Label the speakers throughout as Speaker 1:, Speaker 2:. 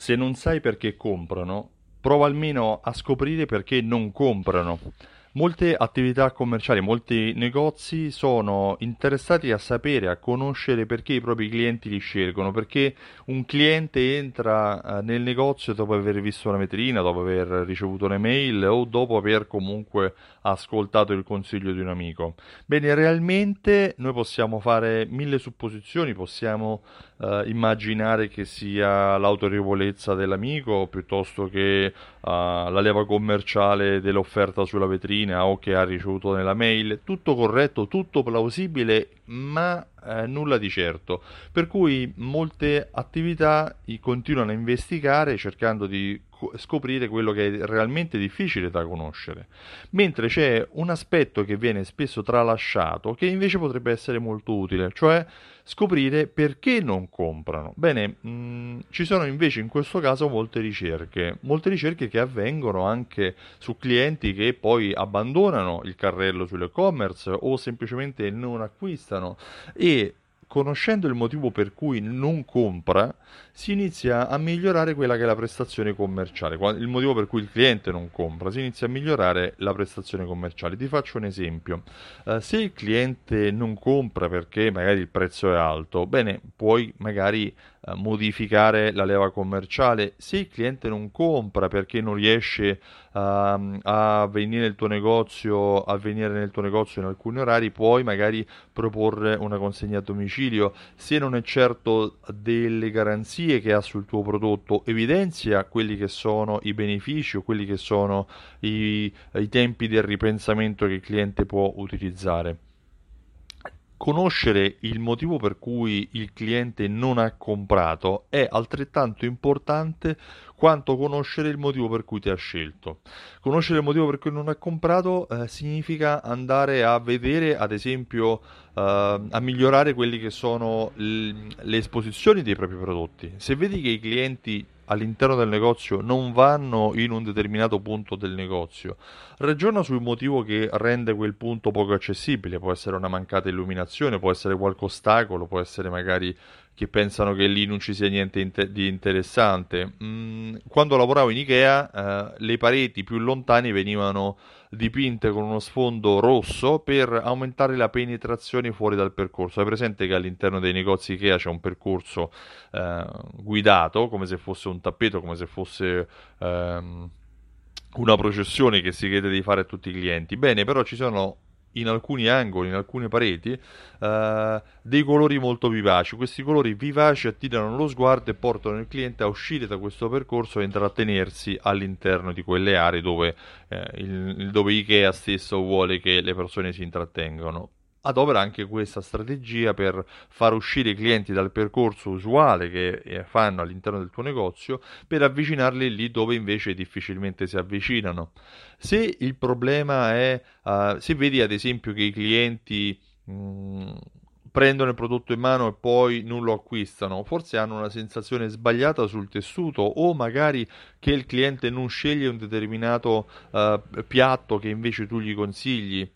Speaker 1: se non sai perché comprano, prova almeno a scoprire perché non comprano. Molte attività commerciali, molti negozi sono interessati a sapere, a conoscere perché i propri clienti li scelgono, perché un cliente entra eh, nel negozio dopo aver visto una vetrina, dopo aver ricevuto un'email o dopo aver comunque ascoltato il consiglio di un amico. Bene, realmente noi possiamo fare mille supposizioni, possiamo uh, immaginare che sia l'autorevolezza dell'amico piuttosto che uh, la leva commerciale dell'offerta sulla vetrina o che ha ricevuto nella mail, tutto corretto, tutto plausibile, ma eh, nulla di certo. Per cui molte attività continuano a investigare cercando di scoprire quello che è realmente difficile da conoscere, mentre c'è un aspetto che viene spesso tralasciato che invece potrebbe essere molto utile, cioè scoprire perché non comprano. Bene, mh, mm, ci sono invece in questo caso molte ricerche, molte ricerche che avvengono anche su clienti che poi abbandonano il carrello sull'e-commerce o semplicemente non acquistano e conoscendo il motivo per cui non compra, si inizia a migliorare quella che è la prestazione commerciale. Il motivo per cui il cliente non compra, si inizia a migliorare la prestazione commerciale. Ti faccio un esempio. Uh, se il cliente non compra perché magari il prezzo è alto, bene, puoi magari uh, modificare la leva commerciale. Se il cliente non compra perché non riesce uh, a venire nel tuo negozio, a venire nel tuo negozio in alcuni orari, puoi magari proporre una consegna a domicilio. Se non è certo delle garanzie che ha sul tuo prodotto, evidenzia quelli che sono i benefici o quelli che sono i, i tempi del ripensamento che il cliente può utilizzare conoscere il motivo per cui il cliente non ha comprato è altrettanto importante quanto conoscere il motivo per cui ti ha scelto. Conoscere il motivo per cui non ha comprato eh, significa andare a vedere, ad esempio, eh, a migliorare quelle che sono l- le esposizioni dei propri prodotti. Se vedi che i clienti all'interno del negozio non vanno in un determinato punto del negozio, ragiona sul motivo che rende quel punto poco accessibile, può essere una mancata illuminazione, può essere qualche ostacolo, può essere magari che pensano che lì non ci sia niente inter- di interessante. Mm, quando lavoravo in Ikea, eh, le pareti più lontane venivano dipinte con uno sfondo rosso per aumentare la penetrazione fuori dal percorso. Hai presente che all'interno dei negozi Ikea c'è un percorso eh, guidato, come se fosse un tappeto, come se fosse... Ehm, una processione che si chiede di fare a tutti i clienti. Bene, però ci sono in alcuni angoli, in alcune pareti, uh, dei colori molto vivaci. Questi colori vivaci attirano lo sguardo e portano il cliente a uscire da questo percorso e intrattenersi all'interno di quelle aree dove, eh, il, dove Ikea stesso vuole che le persone si intrattengano adopera anche questa strategia per far uscire i clienti dal percorso usuale che eh, fanno all'interno del tuo negozio per avvicinarli lì dove invece difficilmente si avvicinano. Se il problema è, uh, se vedi ad esempio che i clienti mh, mm, prendono il prodotto in mano e poi non lo acquistano, forse hanno una sensazione sbagliata sul tessuto o magari che il cliente non sceglie un determinato uh, piatto che invece tu gli consigli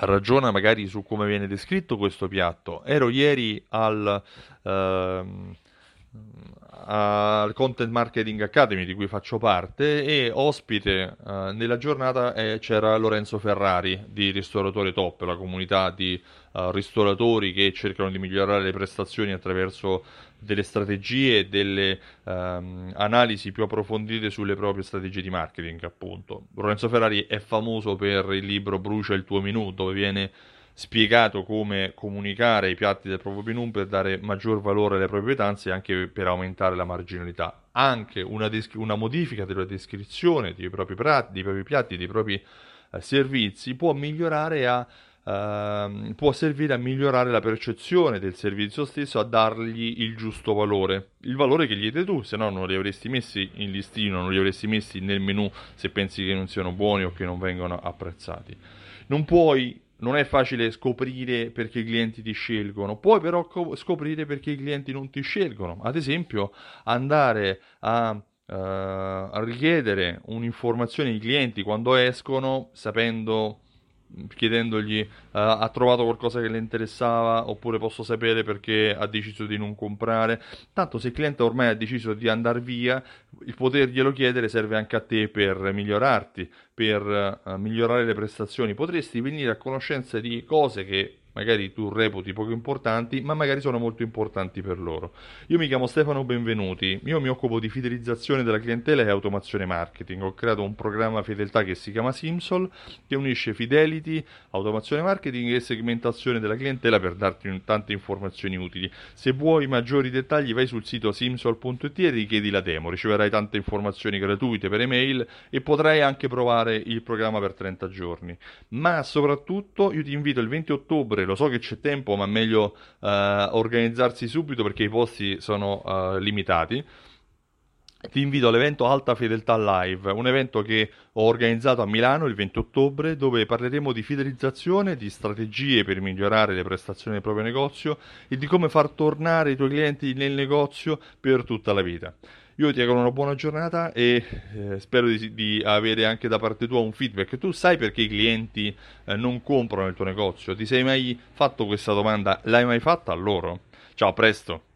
Speaker 1: ragiona magari su come viene descritto questo piatto. Ero ieri al, ehm, al Content Marketing Academy di cui faccio parte e ospite eh, nella giornata eh, c'era Lorenzo Ferrari di Ristoratore Top, la comunità di uh, ristoratori che cercano di migliorare le prestazioni attraverso delle strategie e delle um, analisi più approfondite sulle proprie strategie di marketing, appunto. Lorenzo Ferrari è famoso per il libro Brucia il tuo menù, dove viene spiegato come comunicare i piatti del proprio menù per dare maggior valore alle proprie pietanze e anche per aumentare la marginalità. Anche una, descri- una modifica della descrizione dei propri, prat- dei propri piatti, dei propri eh, servizi può migliorare a Uh, può servire a migliorare la percezione del servizio stesso, a dargli il giusto valore, il valore che gli dai tu, se no non li avresti messi in listino, non li avresti messi nel menu se pensi che non siano buoni o che non vengano apprezzati. Non puoi non è facile scoprire perché i clienti ti scelgono, puoi però co- scoprire perché i clienti non ti scelgono. Ad esempio, andare a, uh, a richiedere un'informazione ai clienti quando escono, sapendo chiedendogli uh, ha trovato qualcosa che le interessava oppure posso sapere perché ha deciso di non comprare. Tanto se il cliente ormai ha deciso di andare via, il poterglielo chiedere serve anche a te per migliorarti, per uh, migliorare le prestazioni. Potresti venire a conoscenza di cose che magari tu reputi poco importanti, ma magari sono molto importanti per loro. Io mi chiamo Stefano Benvenuti, io mi occupo di fidelizzazione della clientela e automazione marketing. Ho creato un programma fedeltà che si chiama Simsol, che unisce fidelity, automazione marketing e segmentazione della clientela per darti tante informazioni utili. Se vuoi maggiori dettagli vai sul sito simsol.it e richiedi la demo, riceverai tante informazioni gratuite per email e potrai anche provare il programma per 30 giorni. Ma soprattutto io ti invito il 20 ottobre ottobre, lo so che c'è tempo, ma meglio uh, organizzarsi subito perché i posti sono uh, limitati. Ti invito all'evento Alta Fedeltà Live, un evento che ho organizzato a Milano il 20 ottobre dove parleremo di fidelizzazione, di strategie per migliorare le prestazioni del proprio negozio e di come far tornare i tuoi clienti nel negozio per tutta la vita. Io ti auguro una buona giornata e eh, spero di, di, avere anche da parte tua un feedback. Tu sai perché i clienti eh, non comprano il tuo negozio? Ti sei mai fatto questa domanda? L'hai mai fatta a loro? Ciao, a presto!